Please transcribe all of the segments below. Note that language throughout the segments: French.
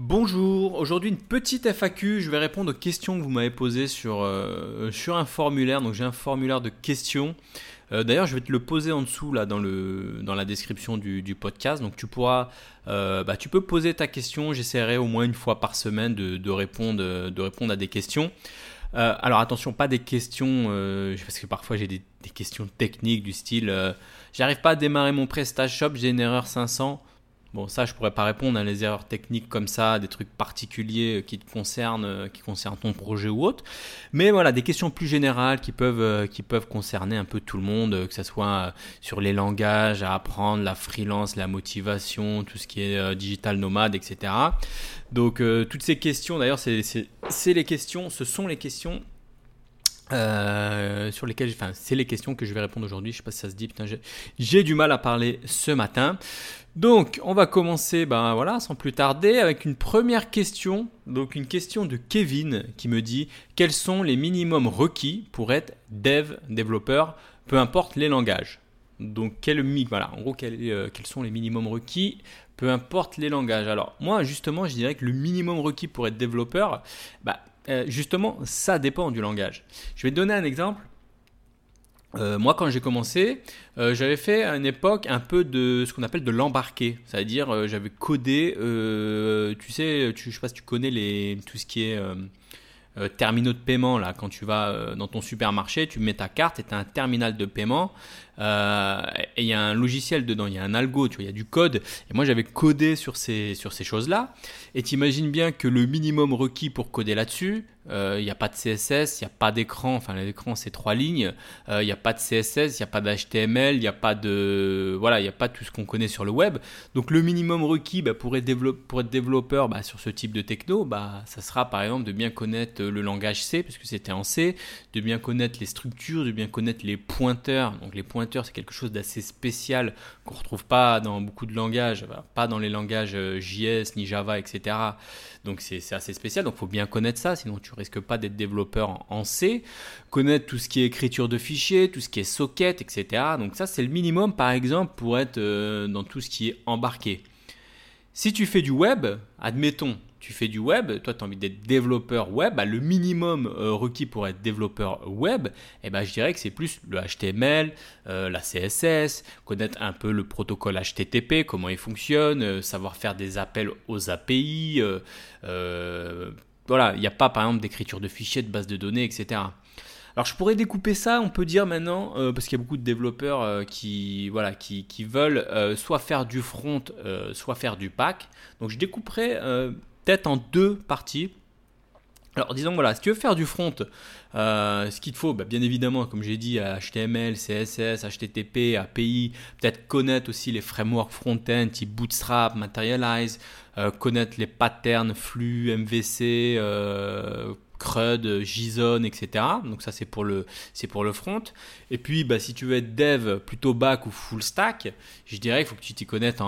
Bonjour, aujourd'hui une petite FAQ, je vais répondre aux questions que vous m'avez posées sur, euh, un formulaire. Donc j'ai un formulaire de questions. Euh, d'ailleurs je vais te le poser en dessous là dans, la description du, podcast. Donc tu pourras, euh, bah, tu peux poser ta question, j'essaierai au moins une fois par semaine de, répondre, de répondre à des questions. alors attention, pas des questions, parce que parfois j'ai des, des, questions techniques du style, j'arrive pas à démarrer mon PrestaShop, j'ai une erreur 500. Bon, ça, je pourrais pas répondre à les erreurs techniques comme ça, des trucs particuliers qui te concernent, euh, qui concernent ton projet ou autre. Mais voilà, des questions plus générales qui peuvent, euh, qui peuvent concerner un peu tout le monde, euh, que ce soit sur les langages à apprendre, la freelance, la motivation, tout ce qui est digital nomade, etc. Donc, toutes ces questions, d'ailleurs, c'est les questions, ce sont les questions sur lesquelles, enfin, c'est les questions que je vais répondre aujourd'hui. Je sais pas si ça se dit, j'ai du mal à parler ce matin. Donc, on va commencer, ben voilà, sans plus tarder, avec une première question. Donc, une question de Kevin qui me dit quels sont les minimums requis pour être dev, développeur, peu importe les langages? Donc, quel voilà, en gros, euh, quels sont les minimums requis, peu importe les langages? Alors, moi, justement, je dirais que le minimum requis pour être développeur, bah, euh, justement, ça dépend du langage. Je vais te donner un exemple. Euh, moi, quand j'ai commencé, euh, j'avais fait à une époque un peu de ce qu'on appelle de l'embarqué, c'est-à-dire j'avais codé, tu sais, tu, je sais pas si tu connais les, tout ce qui est terminaux de paiement là. Quand tu vas dans ton supermarché, tu mets ta carte et tu as un terminal de paiement euh, et il y a un logiciel dedans, il y a un algo, tu vois, il y a du code. Et moi, j'avais codé sur ces, sur ces choses-là. Et tu imagines bien que le minimum requis pour coder là-dessus, euh, il n'y a pas de CSS, il n'y a pas d'écran, enfin l'écran c'est trois lignes, euh, il n'y a pas de CSS, il n'y a pas d'HTML, il n'y a pas de... Voilà, il n'y a pas tout ce qu'on connaît sur le web. Donc le minimum requis bah, pour, être développeur bah, sur ce type de techno, bah, ça sera par exemple de bien connaître le langage C, parce que c'était en C, de bien connaître les structures, de bien connaître les pointeurs. Donc les pointeurs c'est quelque chose d'assez spécial qu'on ne retrouve pas dans beaucoup de langages, pas dans les langages euh, JS ni Java, etc. Donc c'est assez spécial, donc il faut bien connaître ça, sinon tu risques pas d'être développeur en, C. Connaître tout ce qui est écriture de fichiers, tout ce qui est socket, etc. Donc ça c'est le minimum par exemple pour être euh, dans tout ce qui est embarqué. Si tu fais du web, admettons, tu fais du web, toi tu as envie d'être développeur web, bah, le minimum euh, requis pour être développeur web, eh ben, je dirais que c'est plus le HTML, euh, la CSS, connaître un peu le protocole HTTP, comment il fonctionne, savoir faire des appels aux API. Voilà, il n'y a pas par exemple d'écriture de fichiers, de base de données, etc. Alors je pourrais découper ça, on peut dire maintenant, parce qu'il y a beaucoup de développeurs qui, voilà, qui, veulent soit faire du front, soit faire du pack. Donc je découperai en deux parties. Alors disons voilà, si tu veux faire du front, euh, ce qu'il te faut, bah, bien évidemment, comme j'ai dit, HTML, CSS, HTTP, API, peut-être connaître aussi les frameworks front-end type Bootstrap, Materialize, euh, connaître les patterns, flux, MVC, euh, CRUD, JSON, etc. Donc ça c'est pour le c'est pour le front. Et puis bah, si tu veux être dev plutôt back ou full stack, je dirais qu'il faut que tu t'y connaisses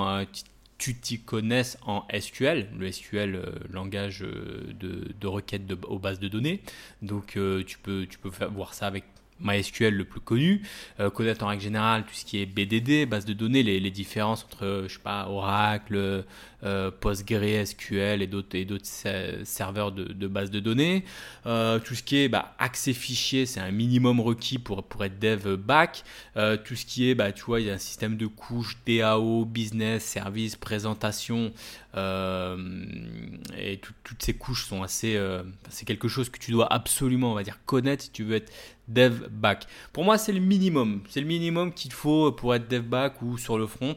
en, SQL, le SQL, euh, langage de, requête de, aux bases de données. Donc tu peux, tu peux voir ça avec MySQL le plus connu, connaître en règle générale tout ce qui est BDD, base de données, les, les différences entre, je sais pas, Oracle, euh, PostgreSQL et d'autres serveurs de, de base de données. Euh, tout ce qui est bah, accès fichier, c'est un minimum requis pour, pour être dev back. Euh, tout ce qui est, bah, tu vois, il y a un système de couches DAO, business, service, présentation. et toutes ces couches sont assez. c'est quelque chose que tu dois absolument, on va dire, connaître si tu veux être dev back. Pour moi, c'est le minimum. C'est le minimum qu'il faut pour être dev back ou sur le front.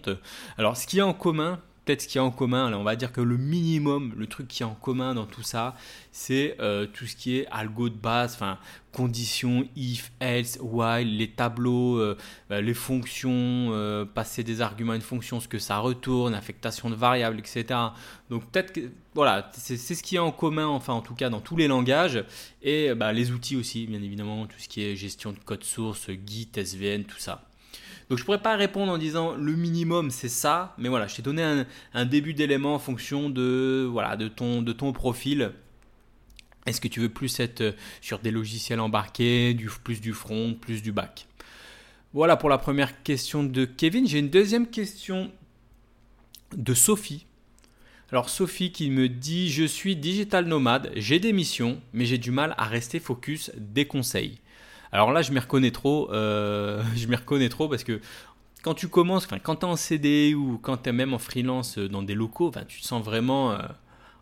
Alors, ce qui est en commun, peut-être ce qu'il y a en commun, on va dire que le minimum, le truc qui est en commun dans tout ça, c'est euh, tout ce qui est algo de base, enfin conditions, if, else, while, les tableaux, euh, bah, les fonctions, euh, passer des arguments à une fonction, ce que ça retourne, affectation de variables, etc. Donc peut-être que voilà, c'est ce qui est en commun, enfin en tout cas dans tous les langages, et bah, les outils aussi, bien évidemment, tout ce qui est gestion de code source, Git, SVN, tout ça. Donc je pourrais pas répondre en disant le minimum c'est ça, mais voilà, je t'ai donné un, début d'élément en fonction de, voilà, de, ton, de ton profil. Est-ce que tu veux plus être euh, sur des logiciels embarqués, plus du front, plus du back Voilà pour la première question de Kevin. J'ai une deuxième question de Sophie. Alors Sophie qui me dit je suis digital nomade, j'ai des missions, mais j'ai du mal à rester focus. Des conseils. Alors là je m'y reconnais trop, euh, je m'y reconnais trop parce que quand tu commences, quand tu es en CD ou quand tu es même en freelance dans des locaux, tu te sens vraiment euh,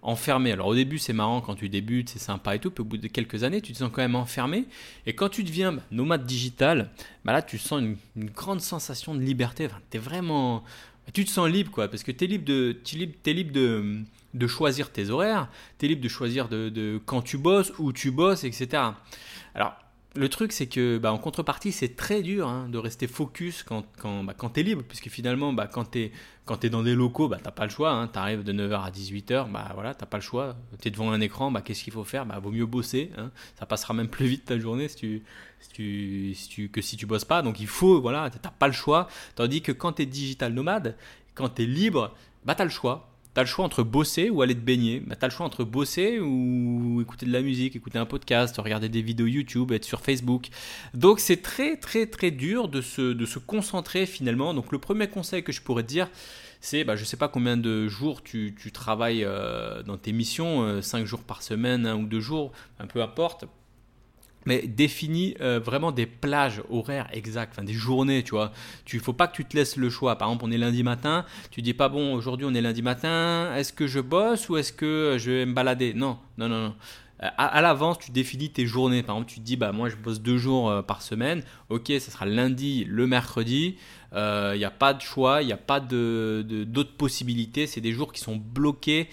enfermé. Alors au début c'est marrant quand tu débutes, c'est sympa et tout, puis au bout de quelques années tu te sens quand même enfermé. Et quand tu deviens bah, nomade digital, bah là tu sens une, grande sensation de liberté. Enfin, es vraiment, tu te sens libre quoi, parce que tu es libre de, es libre de, de choisir tes horaires, tu es libre de choisir de, de, quand tu bosses, où tu bosses, etc. Alors le truc, c'est que bah, en contrepartie, c'est très dur hein, de rester focus quand, quand, bah, quand tu es libre, puisque finalement, bah, quand tu es, dans des locaux, bah, tu n'as pas le choix. Hein, tu arrives de 9h à 18h, bah, voilà, tu n'as pas le choix. Tu es devant un écran, bah, qu'est-ce qu'il faut faire? Bah, Vaut mieux bosser. Hein, ça passera même plus vite ta journée si tu, si tu, si que si tu bosses pas. Donc il faut, voilà, tu n'as pas le choix. Tandis que quand tu es digital nomade, quand tu es libre, bah, tu as le choix tu as le choix entre bosser ou aller te baigner. Bah, tu as le choix entre bosser ou écouter de la musique, écouter un podcast, regarder des vidéos YouTube, être sur Facebook. Donc c'est très très très dur de se, concentrer finalement. Donc le premier conseil que je pourrais te dire, c'est, bah, je ne sais pas combien de jours tu, travailles euh, dans tes missions, 5 euh, jours par semaine, un ou deux jours, un peu importe mais définis euh, vraiment des plages horaires exactes, enfin des journées, tu vois. Tu faut pas que tu te laisses le choix. Par exemple, on est lundi matin, tu dis pas bon, aujourd'hui on est lundi matin, est-ce que je bosse ou est-ce que je vais me balader? Non, non, non, non. Euh, à, l'avance, tu définis tes journées. Par exemple, tu te dis bah moi je bosse deux jours euh, par semaine. Ok, ça sera lundi, le mercredi. Il n'y a pas de choix, il n'y a pas d'autres possibilités. C'est des jours qui sont bloqués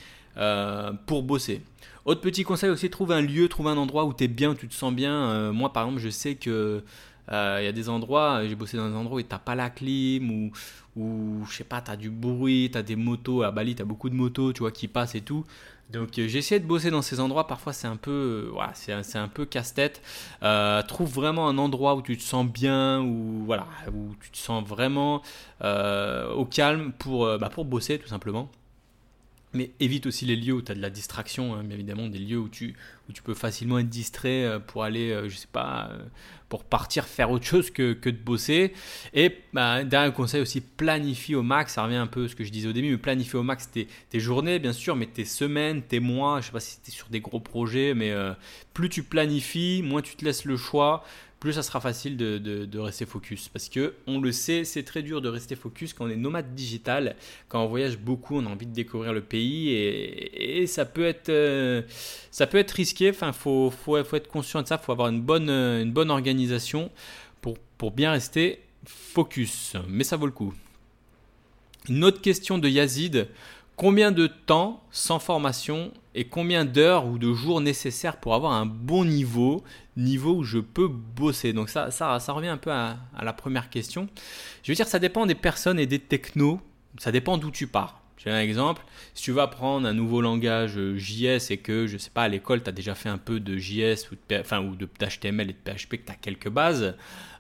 pour bosser. Autre petit conseil aussi, trouve un lieu, trouve un endroit où tu es bien, où tu te sens bien. Euh, moi, par exemple, je sais que euh, il y a des endroits, j'ai bossé dans des endroits où tu n'as pas la clim, ou, ou je sais pas, tu as du bruit, tu as des motos. À Bali, tu as beaucoup de motos, tu vois, qui passent et tout. Donc euh, j'ai essayé de bosser dans ces endroits. Parfois c'est un peu, c'est peu casse-tête. trouve vraiment un endroit où tu te sens bien, où voilà, où tu te sens vraiment au calme pour, bah, pour bosser tout simplement. Mais évite aussi les lieux où tu as de la distraction, hein, évidemment, des lieux où tu, où tu peux facilement être distrait euh, pour aller, euh, je sais pas, euh, pour partir faire autre chose que, que de bosser. Et bah, dernier conseil aussi, planifie au max, ça revient un peu à ce que je disais au début, mais planifie au max tes, tes journées, bien sûr, mais tes semaines, tes mois, je sais pas si tu es sur des gros projets, mais plus tu planifies, moins tu te laisses le choix, plus ça sera facile de, rester focus. Parce que on le sait, c'est très dur de rester focus quand on est nomade digital, quand on voyage beaucoup, on a envie de découvrir le pays et, ça peut être ça peut être risqué. Enfin, faut, être conscient de ça. Faut avoir une bonne une bonne organisation pour bien rester focus. Mais ça vaut le coup. Une autre question de Yazid. Combien de temps sans formation et combien d'heures ou de jours nécessaires pour avoir un bon niveau, niveau où je peux bosser? Donc ça revient un peu à, la première question. Je veux dire, ça dépend des personnes et des technos, ça dépend d'où tu pars. J'ai un exemple, si tu vas apprendre un nouveau langage euh, JS et que, je sais pas, à l'école, tu as déjà fait un peu de JS ou de, ou de HTML et de PHP, que tu as quelques bases,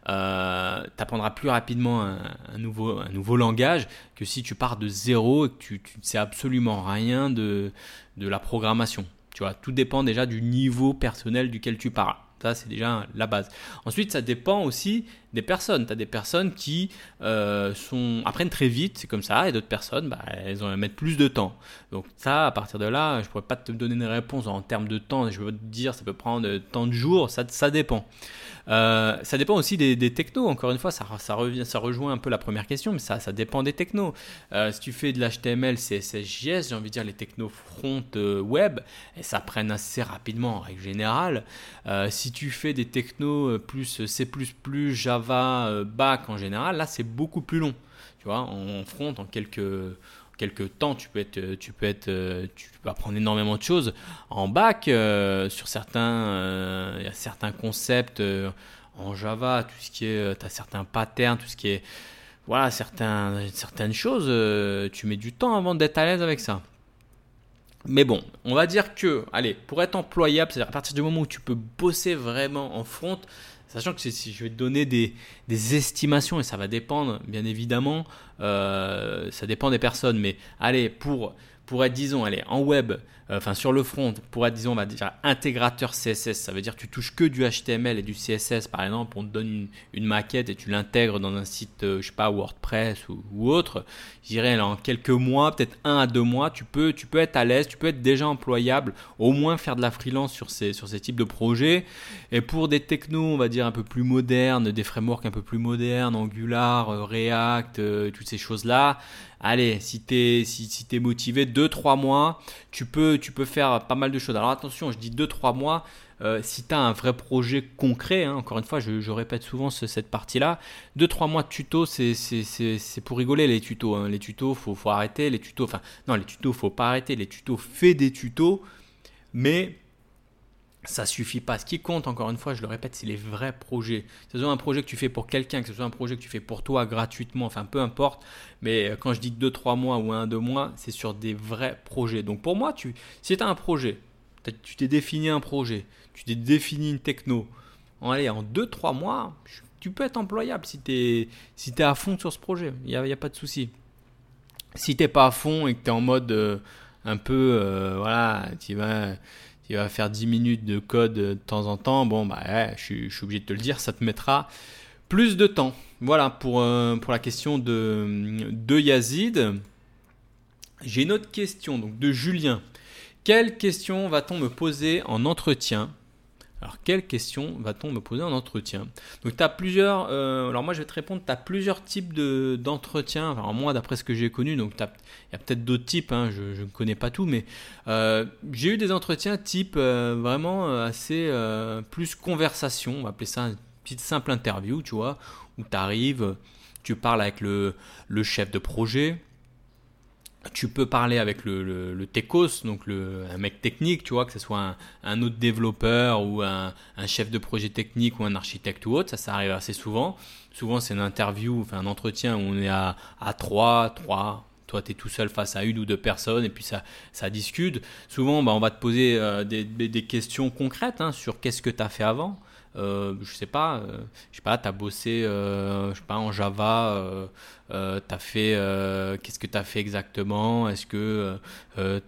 euh, tu apprendras plus rapidement un, nouveau, un nouveau langage que si tu pars de zéro et que tu, ne sais absolument rien de, de la programmation. Tu vois, tout dépend déjà du niveau personnel duquel tu parles. Ça, c'est déjà la base. Ensuite, ça dépend aussi des personnes. Tu as des personnes qui euh, sont, apprennent très vite, c'est comme ça, et d'autres personnes, bah, elles vont mettre plus de temps. Donc ça, à partir de là, je ne pourrais pas te donner une réponse en termes de temps. Je veux te dire, ça peut prendre tant de jours, ça, dépend. Euh, ça dépend aussi des, technos. Encore une fois, ça, revient, ça rejoint un peu la première question, mais ça, dépend des technos. Euh, si tu fais de l'HTML, CSS, JS, j'ai envie de dire les technos front web, et ça prenne assez rapidement en règle générale. si tu fais des technos plus C++, Java, back en général, là c'est beaucoup plus long. Tu vois, en front, en quelques quelques temps, tu peux être, tu peux être, tu peux apprendre énormément de choses. En bac, euh, sur certains, euh, y a certains concepts euh, en Java, tout ce qui est, tu as certains patterns, tout ce qui est, voilà, certains, certaines choses, tu mets du temps avant d'être à l'aise avec ça. Mais bon, on va dire que, allez, pour être employable, c'est-à-dire à partir du moment où tu peux bosser vraiment en front, Sachant que si je vais te donner des, estimations, et ça va dépendre, bien évidemment, euh, ça dépend des personnes, mais allez, pour, pour être, disons, allez, en web, euh, enfin sur le front, pour être, disons, on va dire intégrateur CSS, ça veut dire que tu touches que du HTML et du CSS, par exemple, on te donne une, maquette et tu l'intègres dans un site, euh, je sais pas, WordPress ou, autre. Je dirais, en quelques mois, peut-être un à deux mois, tu peux, tu peux être à l'aise, tu peux être déjà employable, au moins faire de la freelance sur ces, sur ces types de projets. Et pour des technos, on va dire, un peu plus modernes, des frameworks un peu plus modernes, Angular, euh, React, toutes ces choses-là, allez, si tu es, si, si es motivé, 2-3 mois, tu peux, tu peux faire pas mal de choses. Alors attention, je dis 2-3 mois. Euh, si tu as un vrai projet concret, hein, encore une fois, je, répète souvent cette partie-là, 2-3 mois de tuto, c'est pour rigoler les tutos. Hein. Les tutos, faut, faut arrêter. Les tutos, enfin, non, les tutos, faut pas arrêter. Les tutos, fais des tutos, mais ça suffit pas. Ce qui compte, encore une fois, je le répète, c'est les vrais projets. Que ce soit un projet que tu fais pour quelqu'un, que ce soit un projet que tu fais pour toi gratuitement, enfin peu importe. Mais euh, quand je dis 2-3 mois ou 1-2 mois, c'est sur des vrais projets. Donc pour moi, tu, si tu as un projet, tu t'es défini un projet, tu t'es défini une techno, en, allez, en 2-3 mois, tu peux être employable si tu es, si es à fond sur ce projet. Il n'y a, a, pas de souci. Si tu pas à fond et que tu es en mode euh, un peu, euh, voilà, tu vas qui va faire 10 minutes de code de temps en temps, bon, bah, je, suis, obligé de te le dire, ça te mettra plus de temps. Voilà pour, euh, pour la question de, de Yazid. J'ai une autre question donc de Julien. Quelle question va-t-on me poser en entretien alors, quelle question va-t-on me poser en entretien Donc, tu as plusieurs. Euh, alors, moi, je vais te répondre. Tu as plusieurs types d'entretiens. enfin, moi, d'après ce que j'ai connu, donc il y a peut-être d'autres types. Hein, je ne connais pas tout, mais euh, j'ai eu des entretiens type euh, vraiment assez plus conversation. On va appeler ça une petite simple interview, tu vois, où tu arrives, tu parles avec le, le chef de projet tu peux parler avec le, le, techos, donc le, un mec technique, tu vois, que ce soit un, autre développeur ou un, chef de projet technique ou un architecte ou autre, ça, ça arrive assez souvent. Souvent, c'est une interview, enfin un entretien où on est à, à 3, 3, toi, tu es tout seul face à une ou deux personnes et puis ça, ça discute. Souvent, bah, on va te poser euh, des, des, questions concrètes hein, sur qu'est-ce que tu as fait avant. Euh, je sais pas, euh, je sais pas, tu as bossé euh, je sais pas, en Java, tu as fait, qu'est-ce que tu as fait exactement? Est-ce que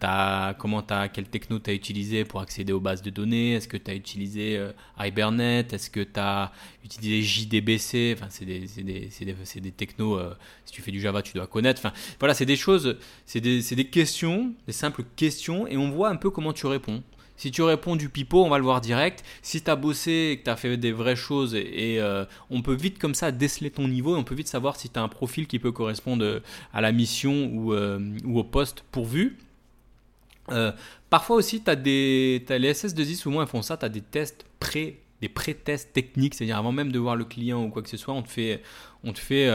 as, comment as, quel techno tu as utilisé pour accéder aux bases de données? Est-ce que tu as utilisé Hibernate? Est-ce que tu as utilisé JDBC Enfin, c'est des, des, des, des, technos, si tu fais du Java, tu dois connaître. Enfin, voilà, c'est des choses, c'est des, des questions, des simples questions, et on voit un peu comment tu réponds. Si tu réponds du pipeau, on va le voir direct. Si tu as bossé et que tu as fait des vraies choses, et, euh, on peut vite comme ça déceler ton niveau et on peut vite savoir si tu as un profil qui peut correspondre euh, à la mission ou, euh, au poste pourvu. parfois aussi, tu as des. les SS2I, souvent, elles font ça. Tu as des tests pré des pré-tests techniques, c'est-à-dire avant même de voir le client ou quoi que ce soit, on te fait, on te fait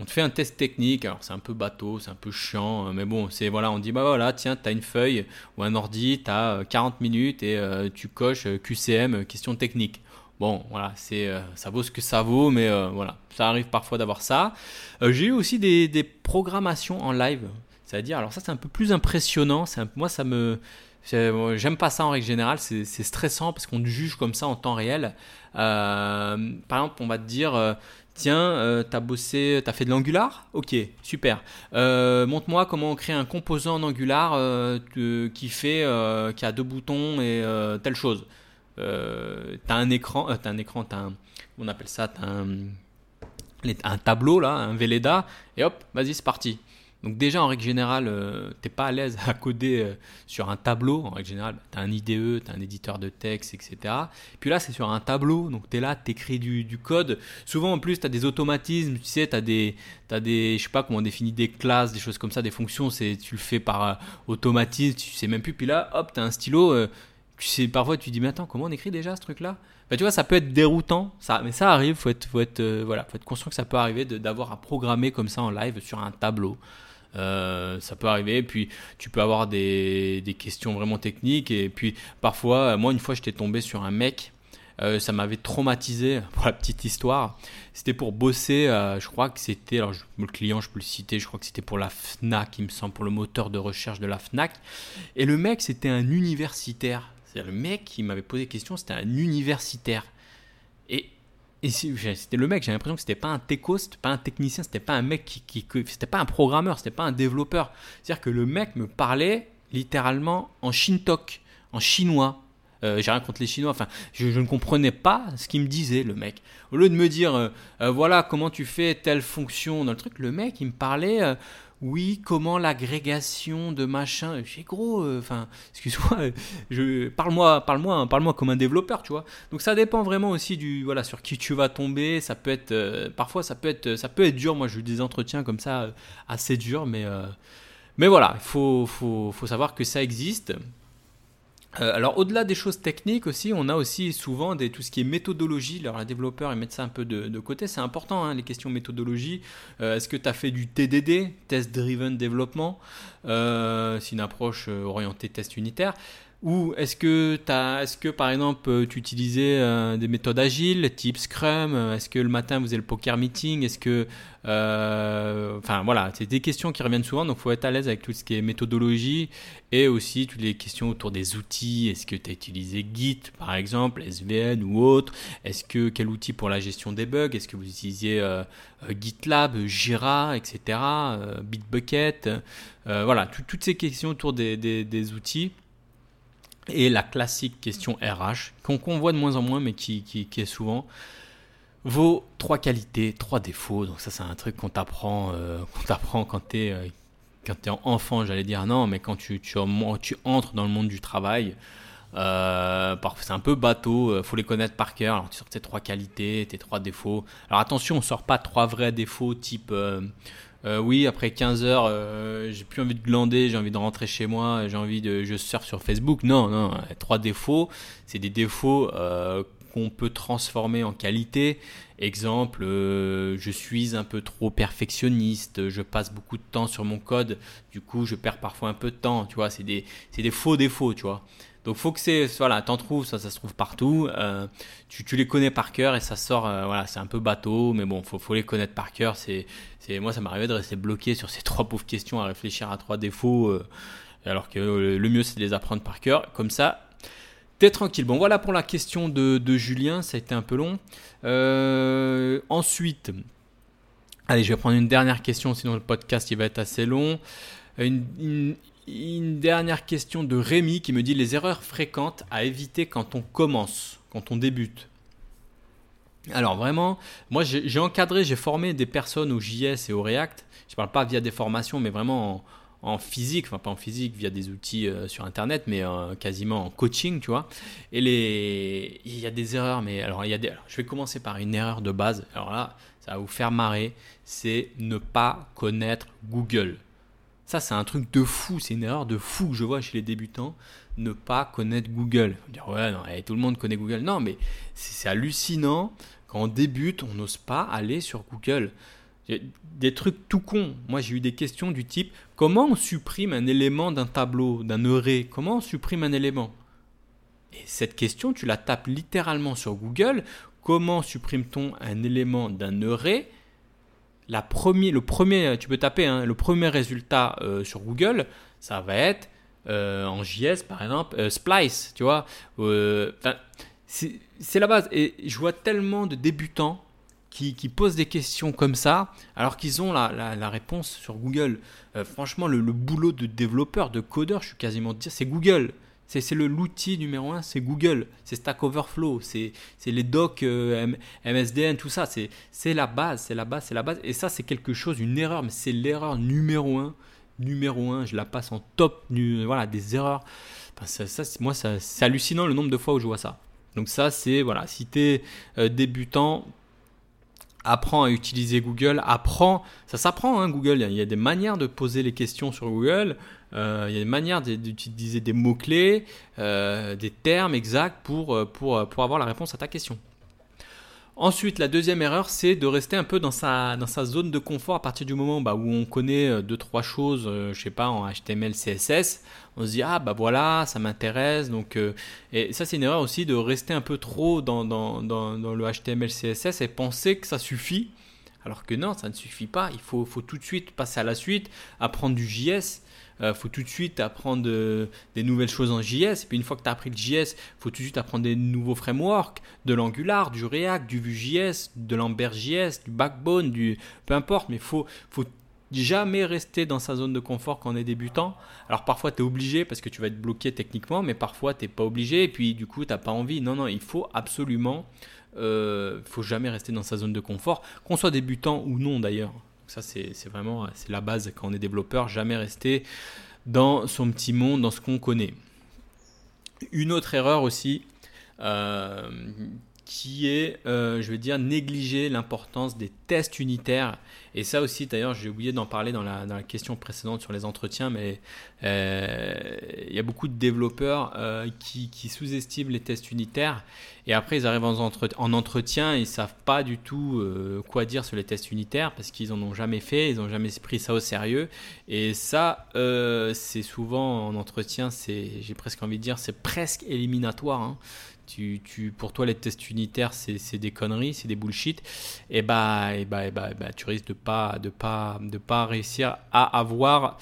on te fait un test technique, alors c'est un peu bateau, c'est un peu chiant, euh, mais bon, c'est voilà, on dit bah voilà, tiens, tu as une feuille ou un ordi, tu as 40 minutes et euh, tu coches euh, QCM, question technique. Bon, voilà, c'est ça vaut ce que ça vaut, mais voilà, ça arrive parfois d'avoir ça. J'ai eu aussi des, programmations en live, c'est-à-dire, alors ça c'est un peu plus impressionnant, un, moi ça me J'aime pas ça en règle générale, c'est stressant parce qu'on juge comme ça en temps réel. par exemple, on va te dire, Tiens, euh, tu as bossé, tu as fait de l'Angular? Ok, super. Euh, montre-moi comment on crée un composant en Angular euh, qui fait, qui a deux boutons et telle chose. tu as un écran, tu as un écran, as un, on appelle ça, un, un tableau là, un Velleda, et hop, vas-y, c'est parti. Donc déjà, en règle générale, euh, tu n'es pas à l'aise à coder euh, sur un tableau. En règle générale, tu as un IDE, tu as un éditeur de texte, etc. Puis là, c'est sur un tableau. Donc tu es là, tu écris du, code. Souvent, en plus, tu as des automatismes. Tu sais, tu as des, as des, je sais pas comment on définit des classes, des choses comme ça, des fonctions. C'est, tu le fais par euh, automatisme, tu sais même plus. Puis là, hop, tu as un stylo. tu sais, parfois, tu dis, mais attends, comment on écrit déjà ce truc-là? Bah, tu vois, ça peut être déroutant, ça, mais ça arrive, faut être, faut être, voilà, faut être conscient que ça peut arriver d'avoir à programmer comme ça en live sur un tableau. Euh, ça peut arriver. Puis tu peux avoir des, questions vraiment techniques. Et puis parfois, moi, une fois, j'étais tombé sur un mec. Euh, ça m'avait traumatisé pour la petite histoire. C'était pour bosser, euh, je crois que c'était, alors le client, je peux le citer, je crois que c'était pour la FNAC, il me semble, pour le moteur de recherche de la FNAC. Et le mec, c'était un universitaire. C'est-à-dire le mec qui m'avait posé question, c'était un universitaire. Et et c'était le mec, j'ai l'impression que c'était pas un techos, c'était pas un technicien, c'était pas un mec qui, qui, c'était pas un programmeur, c'était pas un développeur. C'est-à-dire que le mec me parlait littéralement en shintok, en chinois. Euh, j'ai rien contre les Chinois. Enfin, je, ne comprenais pas ce qu'il me disait, le mec. Au lieu de me dire, euh, euh, voilà comment tu fais telle fonction dans le truc, le mec, il me parlait oui, comment l'agrégation de machin. J'ai gros, euh, enfin, excuse-moi, je parle-moi, parle-moi, hein, parle-moi comme un développeur, tu vois. Donc ça dépend vraiment aussi du, voilà, sur qui tu vas tomber. Ça peut être, euh, parfois ça peut être, ça peut être dur. Moi, j'ai eu des entretiens comme ça euh, assez durs, mais, mais voilà, il faut, faut, faut savoir que ça existe. Euh, alors au-delà des choses techniques aussi, on a aussi souvent des, tout ce qui est méthodologie. Alors les développeurs ils mettent ça un peu de, côté, c'est important hein, les questions méthodologie. Euh, est-ce que tu as fait du TDD, Test Driven Development euh, C'est une approche orientée test unitaire. Ou est-ce que, as, est-ce que par exemple tu utilisais euh, des méthodes agiles, type Scrum Est-ce que le matin vous avez le poker meeting Est-ce que, euh, enfin voilà, c'est des questions qui reviennent souvent, donc il faut être à l'aise avec tout ce qui est méthodologie et aussi toutes les questions autour des outils. Est-ce que tu as utilisé Git par exemple, SVN ou autre? Est-ce que quel outil pour la gestion des bugs? Est-ce que vous utilisiez euh, GitLab, Jira, etc. Bitbucket? Voilà, toutes ces questions autour des, des outils. Et la classique question RH, qu'on voit de moins en moins, mais qui, est souvent vos trois qualités, trois défauts. Donc ça, c'est un truc qu'on t'apprend, euh, quand tu euh, quand enfant, j'allais dire non, mais quand tu, entres dans le monde du travail, euh, c'est un peu bateau, euh, faut les connaître par cœur. Alors tu sors tes trois qualités, tes trois défauts. Alors attention, on sort pas trois vrais défauts type oui, après 15 heures, euh, j'ai plus envie de glander, j'ai envie de rentrer chez moi, j'ai envie de, je surfe sur Facebook. Non, non, trois défauts, c'est des défauts euh, qu'on peut transformer en qualité. Exemple, je suis un peu trop perfectionniste, je passe beaucoup de temps sur mon code, du coup, je perds parfois un peu de temps. Tu vois, c'est des, c'est des faux défauts, tu vois. Donc faut que c'est voilà, t'en trouves, ça, ça se trouve partout. Euh, tu, les connais par cœur et ça sort, euh, voilà, c'est un peu bateau, mais bon, faut, faut les connaître par cœur. C'est, c'est moi, ça m'arrivait de rester bloqué sur ces trois pauvres questions à réfléchir à trois défauts, euh, alors que le mieux c'est de les apprendre par cœur. Comme ça, t'es tranquille. Bon, voilà pour la question de, Julien, ça a été un peu long. ensuite, allez, je vais prendre une dernière question, sinon le podcast il va être assez long. une dernière question de Rémi qui me dit les erreurs fréquentes à éviter quand on commence, quand on débute. Alors vraiment, moi j'ai encadré, j'ai formé des personnes au JS et au React. Je ne parle pas via des formations, mais vraiment en, physique, enfin pas en physique via des outils euh, sur Internet, mais euh, quasiment en coaching, tu vois. Et il y a des erreurs, mais alors il y a des, je vais commencer par une erreur de base. Alors là, ça va vous faire marrer, c'est ne pas connaître Google. Ça, c'est un truc de fou, c'est une erreur de fou que je vois chez les débutants, ne pas connaître Google. dire, ouais, non, eh, tout le monde connaît Google. Non, mais c'est hallucinant. Quand on débute, on n'ose pas aller sur Google. Des trucs tout cons. Moi, j'ai eu des questions du type comment on supprime un élément d'un tableau, d'un array? Comment on supprime un élément? Et cette question, tu la tapes littéralement sur Google. Comment supprime-t-on un élément d'un array premier, le premier, tu peux taper hein, le premier résultat euh, sur Google, ça va être euh, en JS par exemple, euh, Splice, tu vois. c'est la base. Et je vois tellement de débutants qui, posent des questions comme ça, alors qu'ils ont la, réponse sur Google. franchement, le, le, boulot de développeur, de codeur, je suis quasiment dire, c'est Google. C'est l'outil numéro un, c'est Google, c'est Stack Overflow, c'est les docs euh, MSDN, tout ça. C'est la base, c'est la base, c'est la base. Et ça, c'est quelque chose, une erreur, mais c'est l'erreur numéro un. Numéro un, je la passe en top, voilà, des erreurs. ça, moi, c'est hallucinant le nombre de fois où je vois ça. Donc ça, c'est, voilà, si tu es euh, débutant, apprends à utiliser Google, apprends, ça s'apprend hein, Google, il y a des manières de poser les questions sur Google, euh, il y a des manières d'utiliser des mots-clés, euh, des termes exacts euh, pour avoir la réponse à ta question. Ensuite, la deuxième erreur, c'est de rester un peu dans sa, dans sa zone de confort à partir du moment bah, où on connaît deux, trois choses, je sais pas, en HTML, CSS. On se dit, ah bah voilà, ça m'intéresse. Donc, et ça, c'est une erreur aussi de rester un peu trop dans, dans, dans, dans le HTML, CSS et penser que ça suffit Alors que non, ça ne suffit pas. Il faut, faut tout de suite passer à la suite, apprendre du JS. Il euh, faut tout de suite apprendre euh, des nouvelles choses en JS. Et puis une fois que tu as appris le JS, il faut tout de suite apprendre des nouveaux frameworks, de l'Angular, du React, du Vue.js, de l'Ember.js, du Backbone, du peu importe. Mais il faut, faut jamais rester dans sa zone de confort quand on est débutant. Alors parfois tu es obligé parce que tu vas être bloqué techniquement, mais parfois tu pas obligé et puis du coup tu pas envie. Non, non, il faut absolument, euh, faut jamais rester dans sa zone de confort, qu'on soit débutant ou non d'ailleurs. Ça, c'est vraiment la base quand on est développeur, jamais rester dans son petit monde, dans ce qu'on connaît. Une autre erreur aussi, euh, qui est, euh, je veux dire, négliger l'importance des tests unitaires. Et ça aussi, d'ailleurs, j'ai oublié d'en parler dans la, question précédente sur les entretiens, mais euh, il y a beaucoup de développeurs euh, qui, sous-estiment les tests unitaires. Et après, ils arrivent en, en entretien, ils ne savent pas du tout quoi dire sur les tests unitaires parce qu'ils n'en ont jamais fait, ils n'ont jamais pris ça au sérieux. Et ça, c'est souvent en entretien, j'ai presque envie de dire, c'est presque éliminatoire. Hein. Tu, pour toi, les tests unitaires, c'est des conneries, c'est des bullshit. Et bah, et tu risques de pas, de pas, de pas réussir à avoir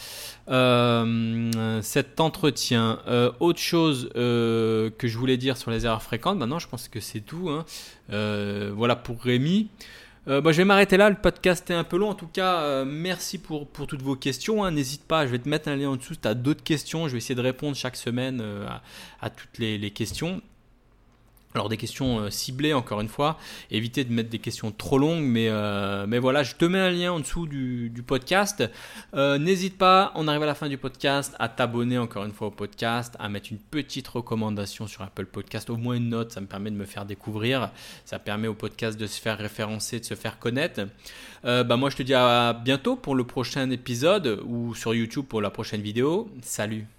euh, cet entretien. Euh, autre chose euh, que je voulais dire sur les erreurs fréquentes, maintenant, je pense que c'est tout. Hein. voilà pour Rémi. Bah, je vais m'arrêter là, le podcast est un peu long. En tout cas, merci pour, toutes vos questions. Hein. N'hésite pas, je vais te mettre un lien en dessous si tu as d'autres questions. Je vais essayer de répondre chaque semaine à, toutes les questions. Alors des questions euh, ciblées encore une fois, évitez de mettre des questions trop longues, mais, euh, voilà, je te mets un lien en dessous du, podcast. Euh, n'hésite pas, on arrive à la fin du podcast, à t'abonner encore une fois au podcast, à mettre une petite recommandation sur Apple Podcast, au moins une note, ça me permet de me faire découvrir, ça permet au podcast de se faire référencer, de se faire connaître. bah moi je te dis à bientôt pour le prochain épisode ou sur YouTube pour la prochaine vidéo. Salut